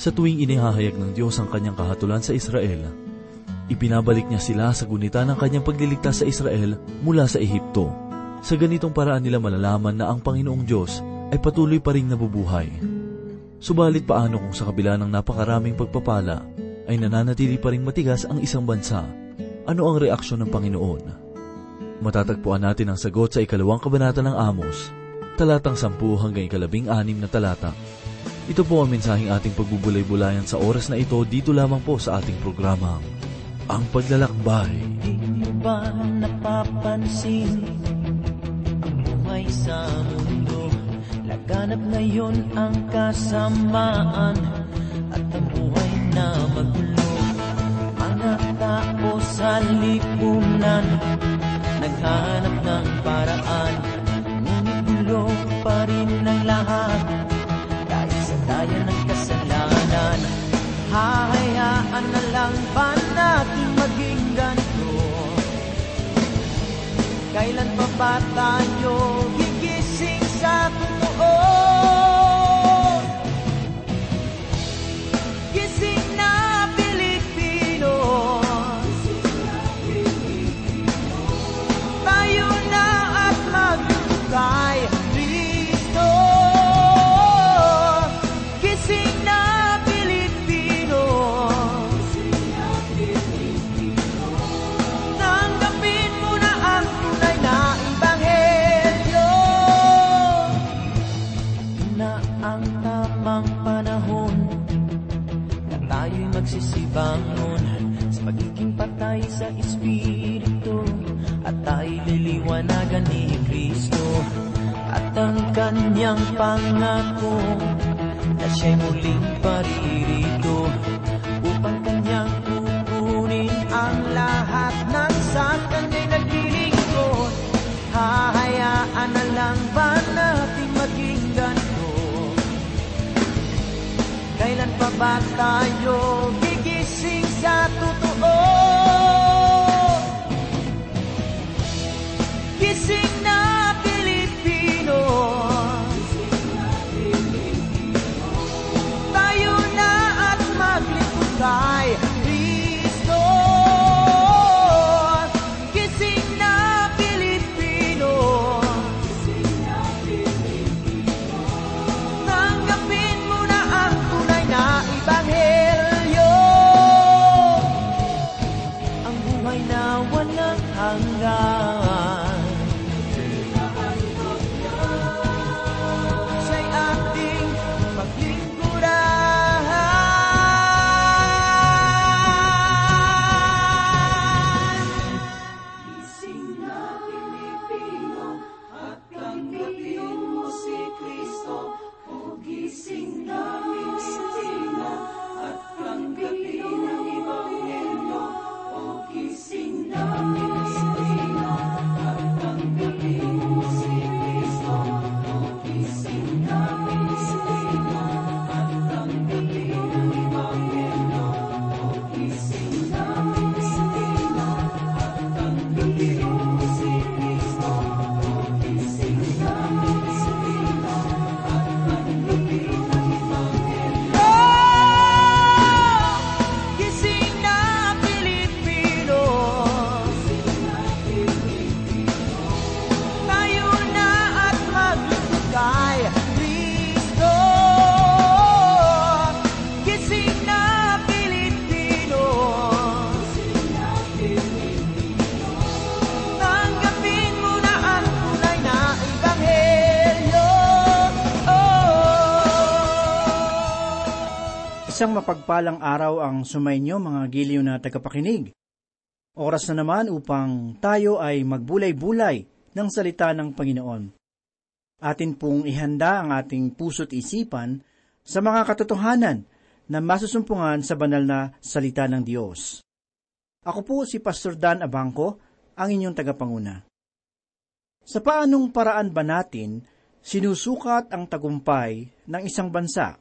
Sa tuwing inihahayag ng Diyos ang kanyang kahatulan sa Israel, ipinabalik niya sila sa gunita ng kanyang pagliligtas sa Israel mula sa Ehipto. Sa ganitong paraan nila malalaman na ang Panginoong Diyos ay patuloy pa rin nabubuhay. Subalit paano kung sa kabila ng napakaraming pagpapala ay nananatili pa rin matigas ang isang bansa? Ano ang reaksyon ng Panginoon? Matatagpuan natin ang sagot sa ikalawang kabanata ng Amos, talatang 10 hanggang ikalabing anim na talata. Ito po ang mensaheng ating pagbubulay-bulayan sa oras na ito dito lamang po sa ating programa, Ang Paglalakbay. Hindi ba napapansin ang buhay sa mundo? Laganap ngayon ang kasamaan Kailan tayo'y magsisibangon Sa pagiging patay sa Espiritu At tayo'y liliwanagan ni Kristo At ang kanyang pangako Na siya'y muling paririto Upang kanyang kukunin ang lahat ng sa kanya'y naglilingkod. Hahayaan na lang Kailan pa ba tayo mapagpalang araw ang sumainyo mga giliw na tagapakinig. Oras na naman upang tayo ay magbulay-bulay ng salita ng Panginoon. Atin pong ihanda ang ating puso't isipan sa mga katotohanan na masusumpungan sa banal na salita ng Diyos. Ako po si Pastor Dan Abangco, ang inyong tagapanguna. Sa paanong paraan ba natin sinusukat ang tagumpay ng isang bansa?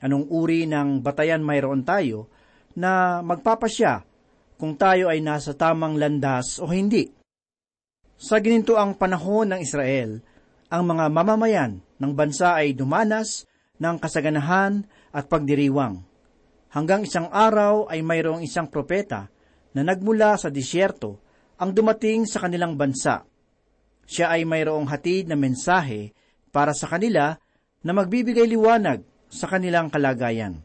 Anong uri ng batayan mayroon tayo na magpapasya kung tayo ay nasa tamang landas o hindi? Sa gininto ang panahon ng Israel, ang mga mamamayan ng bansa ay dumanas ng kasaganahan at pagdiriwang. Hanggang isang araw ay mayroong isang propeta na nagmula sa disyerto ang dumating sa kanilang bansa. Siya ay mayroong hatid na mensahe para sa kanila na magbibigay liwanag sa kanilang kalagayan.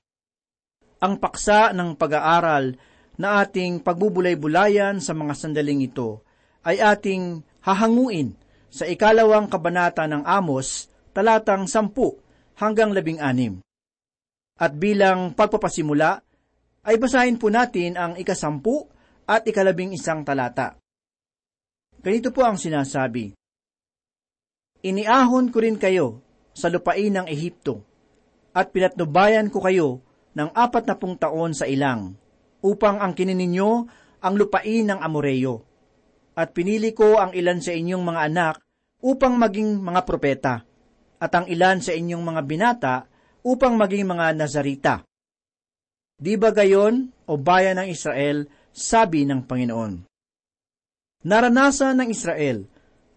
Ang paksa ng pag-aaral na ating pagbubulay-bulayan sa mga sandaling ito ay ating hahanguin sa ikalawang kabanata ng Amos, talatang sampu hanggang labing anim. At bilang pagpapasimula, ay basahin po natin ang ikasampu at ikalabing isang talata. Ganito po ang sinasabi, Iniahon ko rin kayo sa lupain ng Ehipto, at pinatnubayan ko kayo ng apat na pung taon sa ilang, upang ang kinininyo ang lupain ng Amoreyo. At pinili ko ang ilan sa inyong mga anak upang maging mga propeta, at ang ilan sa inyong mga binata upang maging mga Nazarita. Di ba gayon, o bayan ng Israel, sabi ng Panginoon? Naranasan ng Israel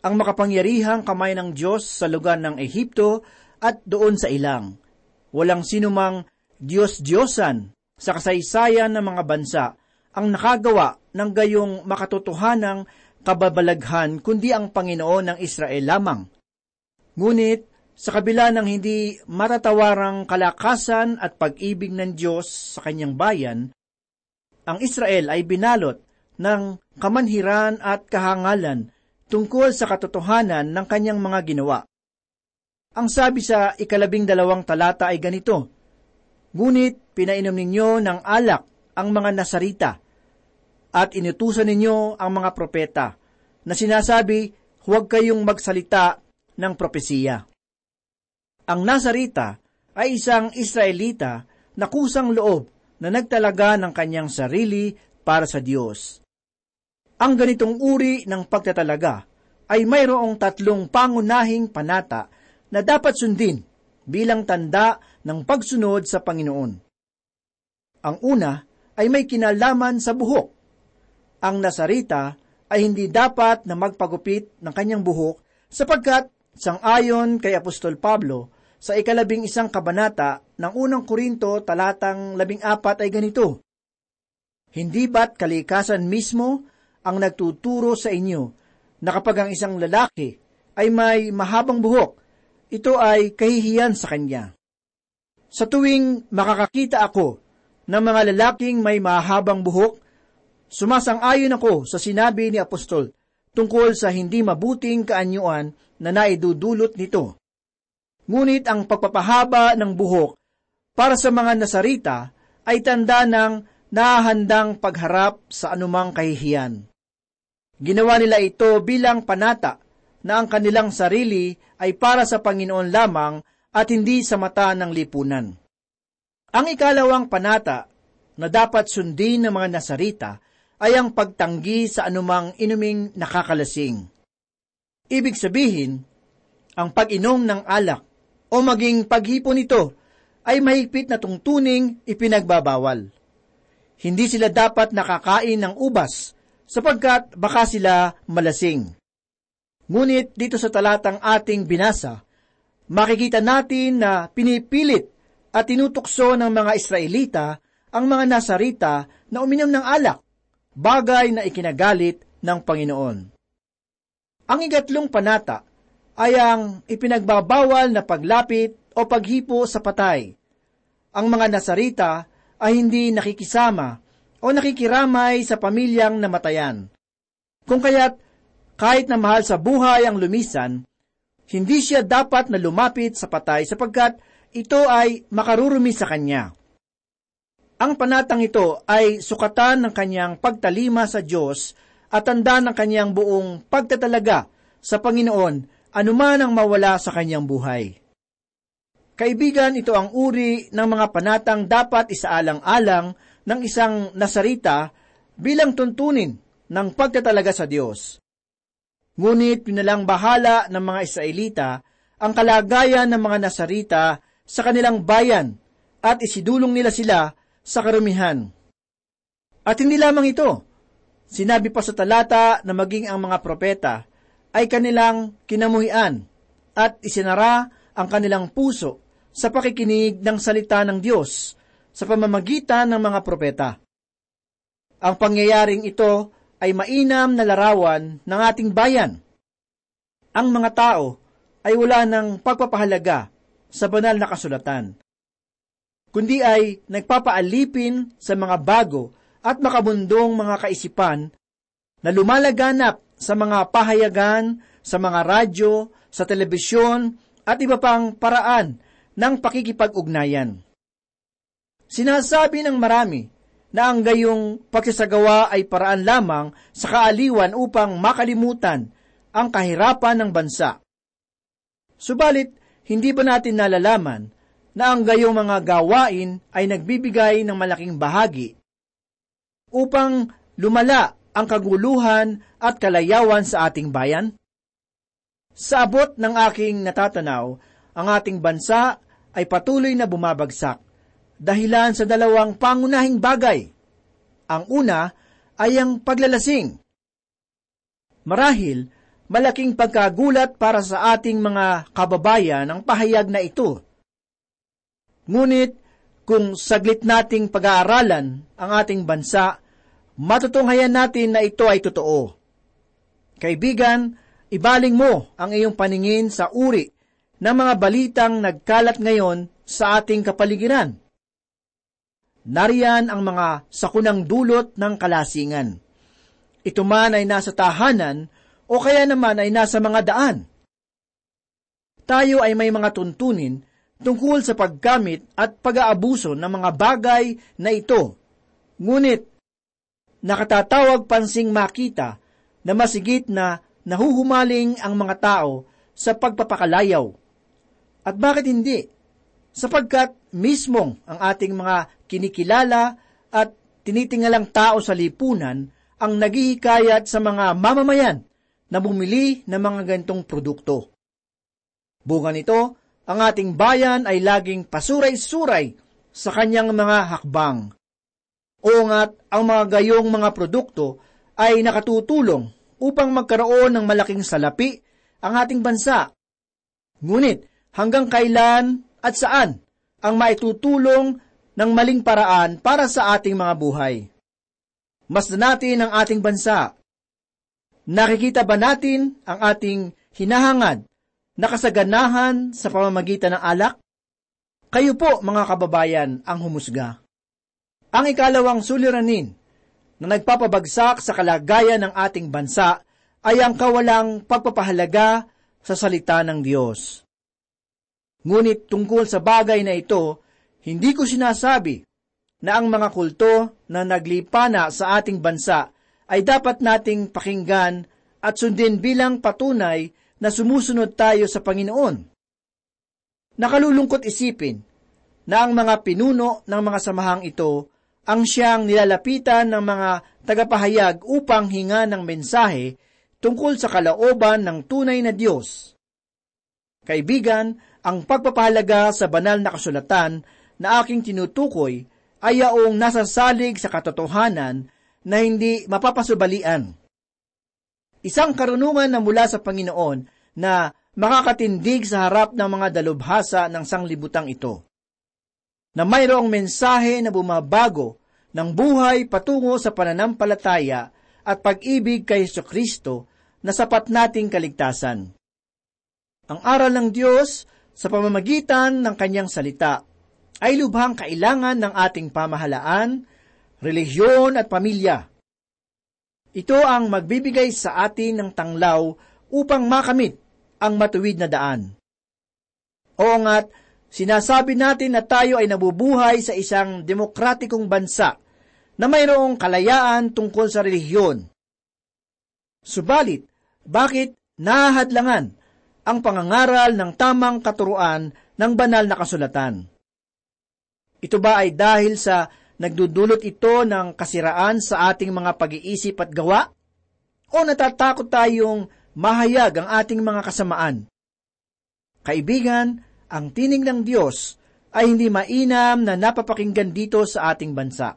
ang makapangyarihang kamay ng Diyos sa lugar ng Ehipto at doon sa ilang. Walang sinumang Diyos-Diyosan sa kasaysayan ng mga bansa ang nakagawa ng gayong makatotohanang kababalaghan kundi ang Panginoon ng Israel lamang. Ngunit, sa kabila ng hindi matatawarang kalakasan at pag-ibig ng Diyos sa kanyang bayan, ang Israel ay binalot ng kamanhiran at kahangalan tungkol sa katotohanan ng kanyang mga ginawa. Ang sabi sa ikalabing dalawang talata ay ganito, Ngunit pinainom ninyo ng alak ang mga nasarita, at inutusan ninyo ang mga propeta, na sinasabi, huwag kayong magsalita ng propesiya. Ang nasarita ay isang Israelita na kusang loob na nagtalaga ng kanyang sarili para sa Diyos. Ang ganitong uri ng pagtatalaga ay mayroong tatlong pangunahing panata na dapat sundin bilang tanda ng pagsunod sa Panginoon. Ang una ay may kinalaman sa buhok. Ang nasarita ay hindi dapat na magpagupit ng kanyang buhok sapagkat sangayon kay Apostol Pablo sa ikalabing isang kabanata ng unang Korinto talatang labing apat ay ganito, Hindi ba't kalikasan mismo ang nagtuturo sa inyo na kapag ang isang lalaki ay may mahabang buhok, ito ay kahihiyan sa kanya. Sa tuwing makakakita ako ng mga lalaking may mahabang buhok, sumasang-ayon ako sa sinabi ni Apostol tungkol sa hindi mabuting kaanyuan na naidudulot nito. Ngunit ang pagpapahaba ng buhok para sa mga nasarita ay tanda ng nahahandang pagharap sa anumang kahihiyan. Ginawa nila ito bilang panata na ang kanilang sarili ay para sa Panginoon lamang at hindi sa mata ng lipunan. Ang ikalawang panata na dapat sundin ng mga nasarita ay ang pagtanggi sa anumang inuming nakakalasing. Ibig sabihin, ang pag-inom ng alak o maging paghipo nito ay mahigpit na tungtuning ipinagbabawal. Hindi sila dapat nakakain ng ubas sapagkat baka sila malasing. Ngunit dito sa talatang ating binasa, makikita natin na pinipilit at tinutukso ng mga Israelita ang mga Nasarita na uminom ng alak, bagay na ikinagalit ng Panginoon. Ang igatlong panata ay ang ipinagbabawal na paglapit o paghipo sa patay. Ang mga Nasarita ay hindi nakikisama o nakikiramay sa pamilyang namatayan. Kung kaya't kahit na mahal sa buhay ang lumisan, hindi siya dapat na lumapit sa patay sapagkat ito ay makarurumi sa kanya. Ang panatang ito ay sukatan ng kanyang pagtalima sa Diyos at tanda ng kanyang buong pagtatalaga sa Panginoon anuman ang mawala sa kanyang buhay. Kaibigan, ito ang uri ng mga panatang dapat isaalang-alang ng isang nasarita bilang tuntunin ng pagtatalaga sa Diyos. Ngunit pinalang bahala ng mga Israelita ang kalagayan ng mga Nasarita sa kanilang bayan at isidulong nila sila sa karumihan. At hindi lamang ito, sinabi pa sa talata na maging ang mga propeta ay kanilang kinamuhian at isinara ang kanilang puso sa pakikinig ng salita ng Diyos sa pamamagitan ng mga propeta. Ang pangyayaring ito ay mainam na larawan ng ating bayan. Ang mga tao ay wala ng pagpapahalaga sa banal na kasulatan, kundi ay nagpapaalipin sa mga bago at makabundong mga kaisipan na lumalaganap sa mga pahayagan, sa mga radyo, sa telebisyon, at iba pang paraan ng pakikipag-ugnayan. Sinasabi ng marami na ang gayong pagsasagawa ay paraan lamang sa kaaliwan upang makalimutan ang kahirapan ng bansa. Subalit, hindi ba natin nalalaman na ang gayong mga gawain ay nagbibigay ng malaking bahagi upang lumala ang kaguluhan at kalayawan sa ating bayan? Sa abot ng aking natatanaw, ang ating bansa ay patuloy na bumabagsak dahilan sa dalawang pangunahing bagay. Ang una ay ang paglalasing. Marahil, malaking pagkagulat para sa ating mga kababayan ang pahayag na ito. Ngunit, kung saglit nating pag-aaralan ang ating bansa, matutunghayan natin na ito ay totoo. Kaibigan, ibaling mo ang iyong paningin sa uri ng mga balitang nagkalat ngayon sa ating kapaligiran. Nariyan ang mga sakunang dulot ng kalasingan. Ito man ay nasa tahanan o kaya naman ay nasa mga daan. Tayo ay may mga tuntunin tungkol sa paggamit at pag-aabuso ng mga bagay na ito. Ngunit, nakatatawag pansing makita na masigit na nahuhumaling ang mga tao sa pagpapakalayaw. At bakit hindi? Sapagkat mismong ang ating mga kinikilala at tinitingalang tao sa lipunan ang naghihikayat sa mga mamamayan na bumili ng mga gantong produkto. Bunga nito, ang ating bayan ay laging pasuray-suray sa kanyang mga hakbang. O nga't ang mga gayong mga produkto ay nakatutulong upang magkaroon ng malaking salapi ang ating bansa. Ngunit hanggang kailan at saan ang maitutulong ng maling paraan para sa ating mga buhay? Masdan natin ang ating bansa Nakikita ba natin ang ating hinahangad na kasaganahan sa pamamagitan ng alak? Kayo po, mga kababayan, ang humusga. Ang ikalawang suliranin na nagpapabagsak sa kalagayan ng ating bansa ay ang kawalang pagpapahalaga sa salita ng Diyos. Ngunit tungkol sa bagay na ito, hindi ko sinasabi na ang mga kulto na naglipana sa ating bansa ay dapat nating pakinggan at sundin bilang patunay na sumusunod tayo sa Panginoon. Nakalulungkot isipin na ang mga pinuno ng mga samahang ito ang siyang nilalapitan ng mga tagapahayag upang hinga ng mensahe tungkol sa kalaoban ng tunay na Diyos. Kaibigan, ang pagpapahalaga sa banal na kasulatan na aking tinutukoy ay yaong nasasalig sa katotohanan na hindi mapapasubalian. Isang karunungan na mula sa Panginoon na makakatindig sa harap ng mga dalubhasa ng sanglibutang ito. Na mayroong mensahe na bumabago ng buhay patungo sa pananampalataya at pag-ibig kay Yeso Kristo na sapat nating kaligtasan. Ang aral ng Diyos sa pamamagitan ng kanyang salita ay lubhang kailangan ng ating pamahalaan relihiyon at pamilya. Ito ang magbibigay sa atin ng tanglaw upang makamit ang matuwid na daan. Oo nga't, sinasabi natin na tayo ay nabubuhay sa isang demokratikong bansa na mayroong kalayaan tungkol sa relihiyon. Subalit, bakit nahahadlangan ang pangangaral ng tamang katuruan ng banal na kasulatan? Ito ba ay dahil sa Nagdudulot ito ng kasiraan sa ating mga pag-iisip at gawa? O natatakot tayong mahayag ang ating mga kasamaan? Kaibigan, ang tining ng Diyos ay hindi mainam na napapakinggan dito sa ating bansa.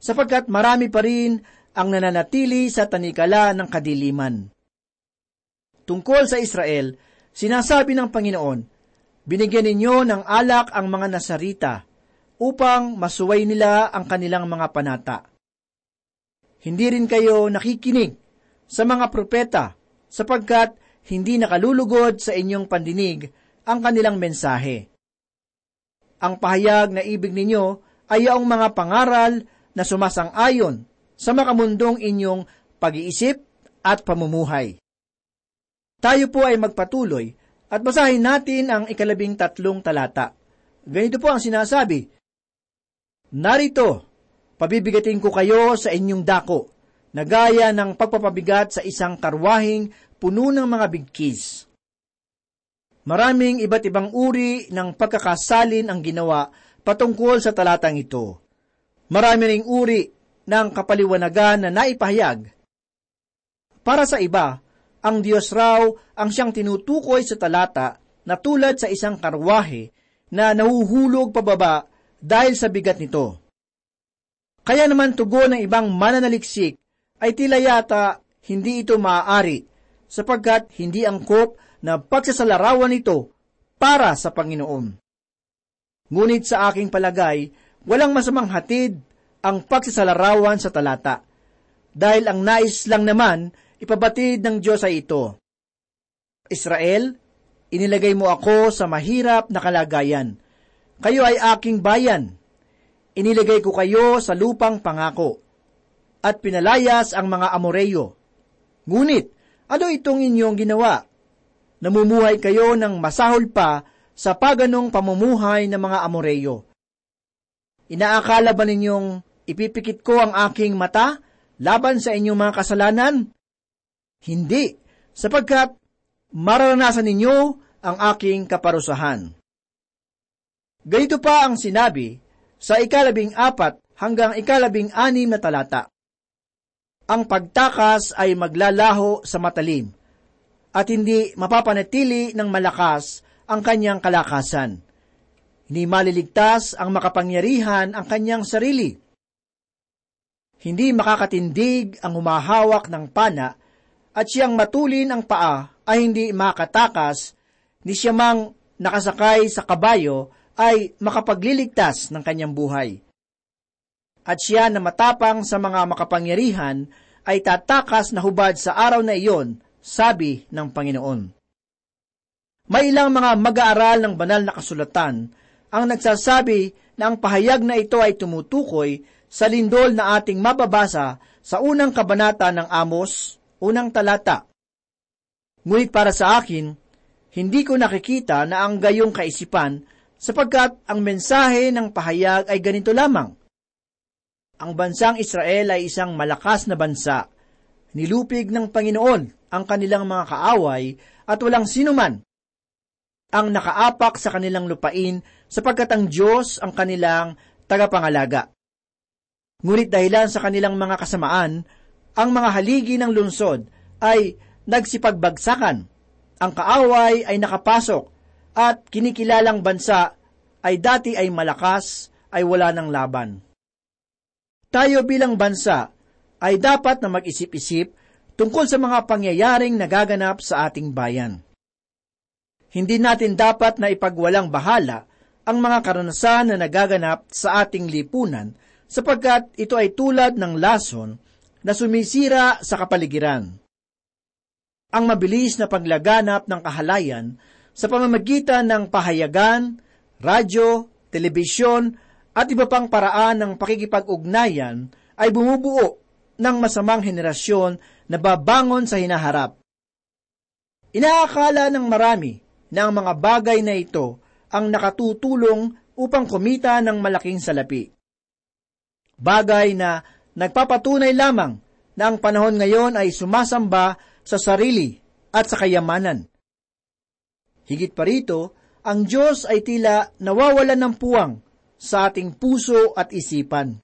Sapagkat marami pa rin ang nananatili sa tanikala ng kadiliman. Tungkol sa Israel, sinasabi ng Panginoon Binigyan ninyo ng alak ang mga nasarita upang masuway nila ang kanilang mga panata. Hindi rin kayo nakikinig sa mga propeta sapagkat hindi nakalulugod sa inyong pandinig ang kanilang mensahe. Ang pahayag na ibig ninyo ay ang mga pangaral na sumasang-ayon sa makamundong inyong pag-iisip at pamumuhay. Tayo po ay magpatuloy at basahin natin ang ikalabing tatlong talata. Ganito po ang sinasabi, Narito, pabibigatin ko kayo sa inyong dako, na gaya ng pagpapabigat sa isang karwahing puno ng mga bigkis. Maraming iba't ibang uri ng pagkakasalin ang ginawa patungkol sa talatang ito. Marami ring uri ng kapaliwanagan na naipahayag. Para sa iba, ang Diyos raw ang siyang tinutukoy sa talata na tulad sa isang karwahe na nahuhulog pababa dahil sa bigat nito. Kaya naman tugon ng ibang mananaliksik ay tila yata hindi ito maaari sapagkat hindi angkop na pagsasalarawan ito para sa Panginoon. Ngunit sa aking palagay, walang masamang hatid ang pagsasalarawan sa talata, dahil ang nais lang naman ipabatid ng Diyos ay ito. Israel, inilagay mo ako sa mahirap na kalagayan. Kayo ay aking bayan. Inilagay ko kayo sa lupang pangako. At pinalayas ang mga Amoreyo. Ngunit, ano itong inyong ginawa? namumuhay kayo ng masahol pa sa paganong pamumuhay ng mga Amoreyo. Inaakala ba ninyong ipipikit ko ang aking mata laban sa inyong mga kasalanan? Hindi, sapagkat mararanasan ninyo ang aking kaparusahan. Ganito pa ang sinabi sa ikalabing apat hanggang ikalabing anim na talata. Ang pagtakas ay maglalaho sa matalim, at hindi mapapanatili ng malakas ang kanyang kalakasan. Hindi maliligtas ang makapangyarihan ang kanyang sarili. Hindi makakatindig ang humahawak ng pana at siyang matulin ang paa ay hindi makatakas, ni siya mang nakasakay sa kabayo ay makapagliligtas ng kanyang buhay. At siya na matapang sa mga makapangyarihan ay tatakas na hubad sa araw na iyon sabi ng Panginoon. May ilang mga mag-aaral ng banal na kasulatan ang nagsasabi na ang pahayag na ito ay tumutukoy sa lindol na ating mababasa sa unang kabanata ng Amos, unang talata. Ngunit para sa akin, hindi ko nakikita na ang gayong kaisipan sapagkat ang mensahe ng pahayag ay ganito lamang. Ang bansang Israel ay isang malakas na bansa. Nilupig ng Panginoon ang kanilang mga kaaway at walang sinuman ang nakaapak sa kanilang lupain sapagkat ang Diyos ang kanilang tagapangalaga. Ngunit dahilan sa kanilang mga kasamaan, ang mga haligi ng lungsod ay nagsipagbagsakan. Ang kaaway ay nakapasok at kinikilalang bansa ay dati ay malakas ay wala ng laban. Tayo bilang bansa ay dapat na mag-isip-isip tungkol sa mga pangyayaring nagaganap sa ating bayan. Hindi natin dapat na ipagwalang bahala ang mga karanasan na nagaganap sa ating lipunan sapagkat ito ay tulad ng lason na sumisira sa kapaligiran. Ang mabilis na paglaganap ng kahalayan sa pamamagitan ng pahayagan, radyo, telebisyon at iba pang paraan ng pakikipag-ugnayan ay bumubuo ng masamang henerasyon na babangon sa hinaharap. Inaakala ng marami na ang mga bagay na ito ang nakatutulong upang kumita ng malaking salapi. Bagay na nagpapatunay lamang na ang panahon ngayon ay sumasamba sa sarili at sa kayamanan. Higit pa rito, ang Diyos ay tila nawawalan ng puwang sa ating puso at isipan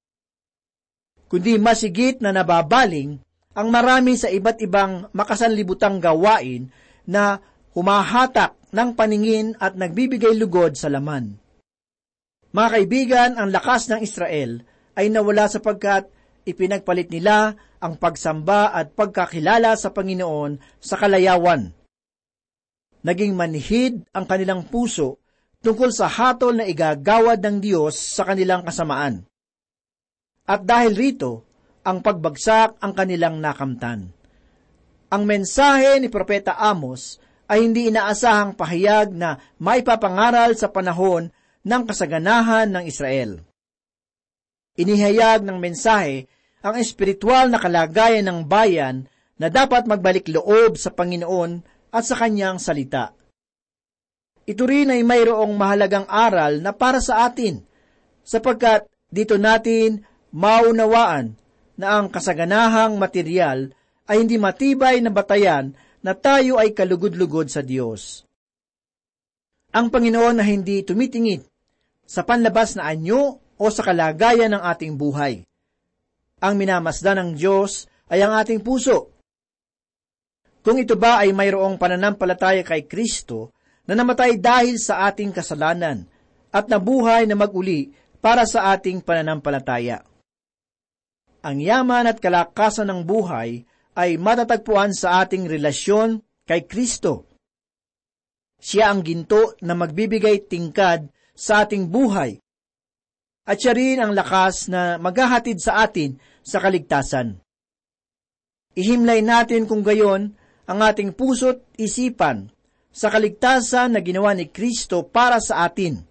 kundi masigit na nababaling ang marami sa iba't ibang makasanlibutang gawain na humahatak ng paningin at nagbibigay lugod sa laman. Mga kaibigan, ang lakas ng Israel ay nawala sapagkat ipinagpalit nila ang pagsamba at pagkakilala sa Panginoon sa kalayawan. Naging manhid ang kanilang puso tungkol sa hatol na igagawad ng Diyos sa kanilang kasamaan. At dahil rito, ang pagbagsak ang kanilang nakamtan. Ang mensahe ni Propeta Amos ay hindi inaasahang pahayag na maipapangaral sa panahon ng kasaganahan ng Israel. Inihayag ng mensahe ang espiritual na kalagayan ng bayan na dapat magbalik loob sa Panginoon at sa kanyang salita. Ito rin ay mayroong mahalagang aral na para sa atin, sapagkat dito natin maunawaan na ang kasaganahang material ay hindi matibay na batayan na tayo ay kalugod-lugod sa Diyos. Ang Panginoon na hindi tumitingin sa panlabas na anyo o sa kalagayan ng ating buhay. Ang minamasdan ng Diyos ay ang ating puso. Kung ito ba ay mayroong pananampalataya kay Kristo na namatay dahil sa ating kasalanan at nabuhay na maguli para sa ating pananampalataya. Ang yaman at kalakasan ng buhay ay matatagpuan sa ating relasyon kay Kristo. Siya ang ginto na magbibigay tingkad sa ating buhay. At siya rin ang lakas na maghahatid sa atin sa kaligtasan. Ihimlay natin kung gayon ang ating puso't isipan sa kaligtasan na ginawa ni Kristo para sa atin.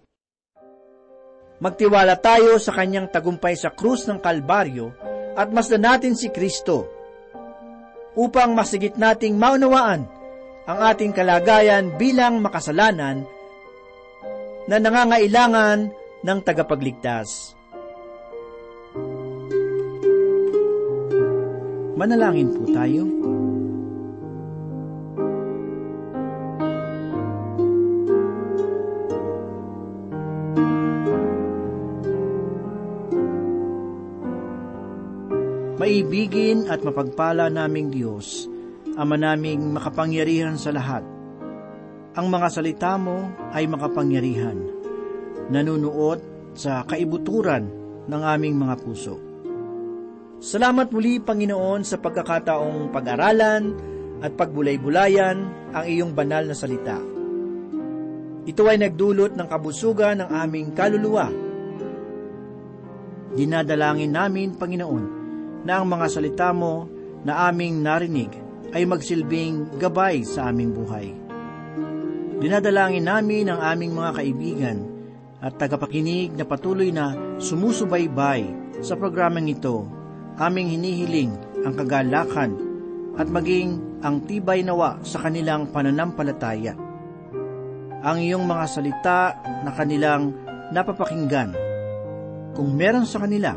Magtiwala tayo sa kanyang tagumpay sa krus ng Kalbaryo at masdan natin si Kristo upang masigit nating maunawaan ang ating kalagayan bilang makasalanan na nangangailangan ng tagapagligtas. Manalangin po tayo. Maibigin at mapagpala naming Diyos, Ama naming makapangyarihan sa lahat. Ang mga salita mo ay makapangyarihan, nanunuot sa kaibuturan ng aming mga puso. Salamat muli, Panginoon, sa pagkakataong pag-aralan at pagbulay-bulayan ang iyong banal na salita. Ito ay nagdulot ng kabusugan ng aming kaluluwa. Dinadalangin namin, Panginoon, na ang mga salita mo na aming narinig ay magsilbing gabay sa aming buhay. Dinadalangin namin ang aming mga kaibigan at tagapakinig na patuloy na sumusubaybay sa programang ito. Aming hinihiling ang kagalakan at maging ang tibay nawa sa kanilang pananampalataya. Ang iyong mga salita na kanilang napapakinggan. Kung meron sa kanila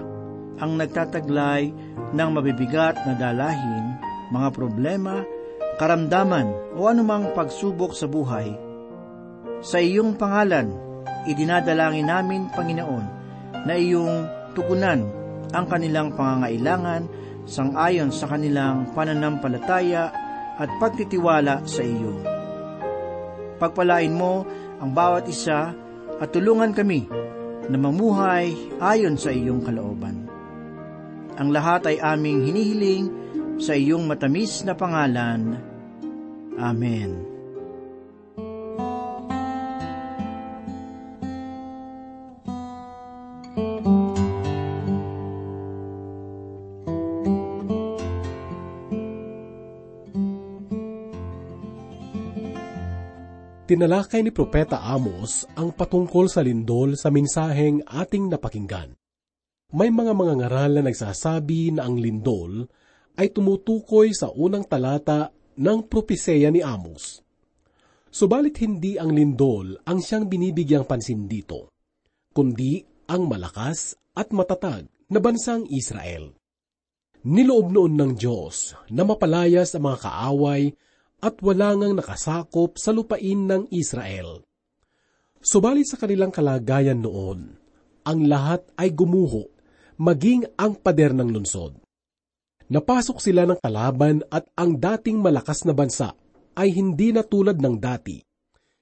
ang nagtataglay ng mabibigat na dalahin, mga problema, karamdaman o anumang pagsubok sa buhay. Sa iyong pangalan, idinadalangin namin, Panginoon, na iyong tugunan ang kanilang pangangailangan sangayon sa kanilang pananampalataya at pagtitiwala sa iyo. Pagpalain mo ang bawat isa at tulungan kami na mamuhay ayon sa iyong kalooban. Ang lahat ay aming hinihiling sa iyong matamis na pangalan. Amen. Tinalakay ni Propeta Amos ang patungkol sa lindol sa mensaheng ating napakinggan. May mga mga ngaral na nagsasabi na ang lindol ay tumutukoy sa unang talata ng propiseya ni Amos. Subalit hindi ang lindol ang siyang binibigyang pansin dito, kundi ang malakas at matatag na bansang Israel. Niloob noon ng Diyos na mapalayas ang mga kaaway at wala ngang nakasakop sa lupain ng Israel. Subalit sa kanilang kalagayan noon, ang lahat ay gumuho maging ang pader ng lungsod. Napasok sila ng kalaban at ang dating malakas na bansa ay hindi na tulad ng dati.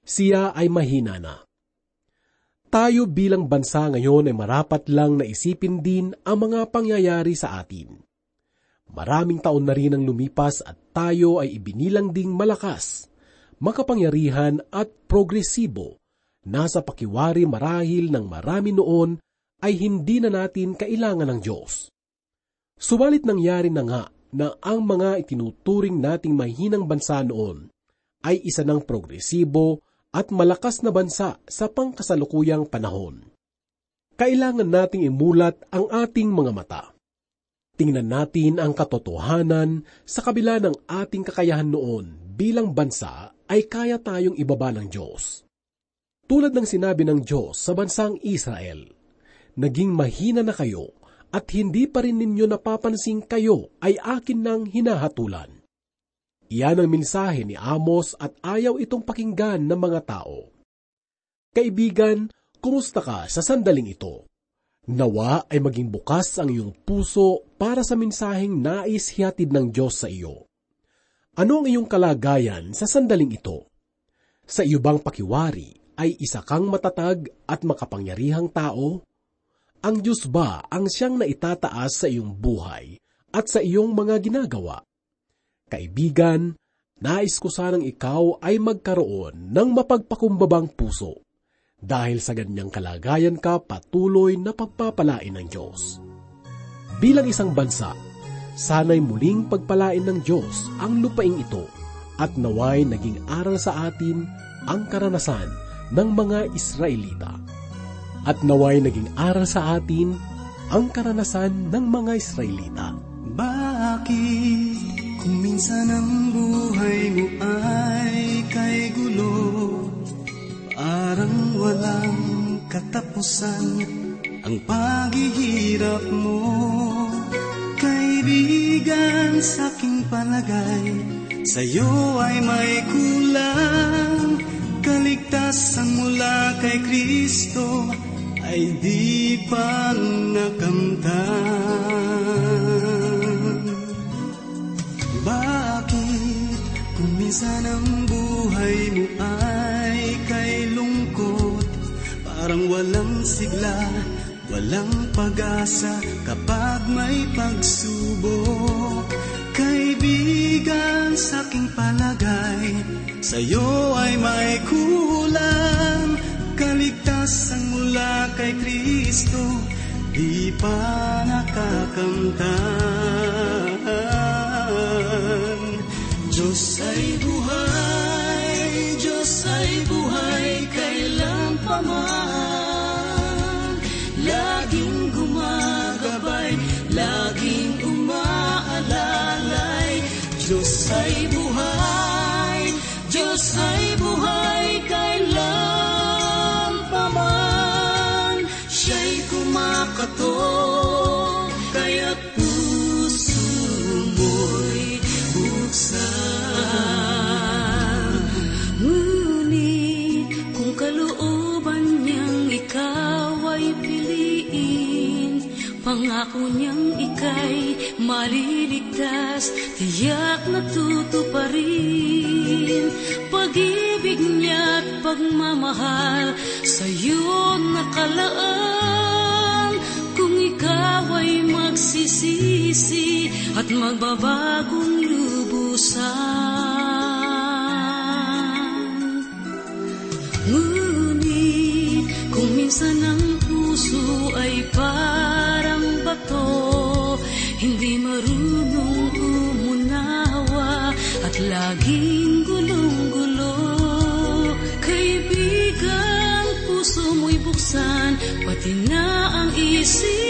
Siya ay mahina na. Tayo bilang bansa ngayon ay marapat lang na isipin din ang mga pangyayari sa atin. Maraming taon na rin ang lumipas at tayo ay ibinilang ding malakas, makapangyarihan at progresibo nasa pakiwari marahil ng marami noon ay hindi na natin kailangan ng Diyos. Subalit nangyari na nga na ang mga itinuturing nating mahinang bansa noon ay isa ng progresibo at malakas na bansa sa pangkasalukuyang panahon. Kailangan nating imulat ang ating mga mata. Tingnan natin ang katotohanan sa kabila ng ating kakayahan noon bilang bansa ay kaya tayong ibaba ng Diyos. Tulad ng sinabi ng Diyos sa bansang Israel, naging mahina na kayo at hindi pa rin ninyo napapansin kayo ay akin nang hinahatulan. Iyan ang mensahe ni Amos at ayaw itong pakinggan ng mga tao. Kaibigan, kumusta ka sa sandaling ito? Nawa ay maging bukas ang iyong puso para sa mensaheng nais hihatid ng Diyos sa iyo. Ano ang iyong kalagayan sa sandaling ito? Sa iyo bang pakiwari ay isa kang matatag at makapangyarihang tao? Ang Diyos ba ang siyang naitataas sa iyong buhay at sa iyong mga ginagawa? Kaibigan, nais ko sanang ikaw ay magkaroon ng mapagpakumbabang puso dahil sa ganyang kalagayan ka patuloy na pagpapalain ng Diyos. Bilang isang bansa, sana'y muling pagpalain ng Diyos ang lupaing ito at naway naging aral sa atin ang karanasan ng mga Israelita. At naway naging aral sa atin ang karanasan ng mga Israelita. Bakit kung minsan ang buhay mo ay kay gulo Parang walang katapusan ang paghihirap mo. Kaibigan sa aking palagay Sa'yo ay may kulang. Kaligtasan mula kay Kristo Ay di pa nakamtan. Bakit kung minsan ang buhay mo ay Parang walang sigla Walang pag-asa kapag may pagsubok Kaibigan sa aking palagay Sa'yo ay may kulang. Kaligtasan mula kay Kristo Di pa nakakamtan. Diyos ay buhay Diyos ay buhay Kailan pa man Pangako niyang ika'y maliligtas Tiyak na tutuparin Pag-ibig niya at pagmamahal Sa'yo nakalaan. Kung ikaw ay magsisisi At magbabagong lubusan. Ngunit kung minsan ang Buksan Pati na ang isip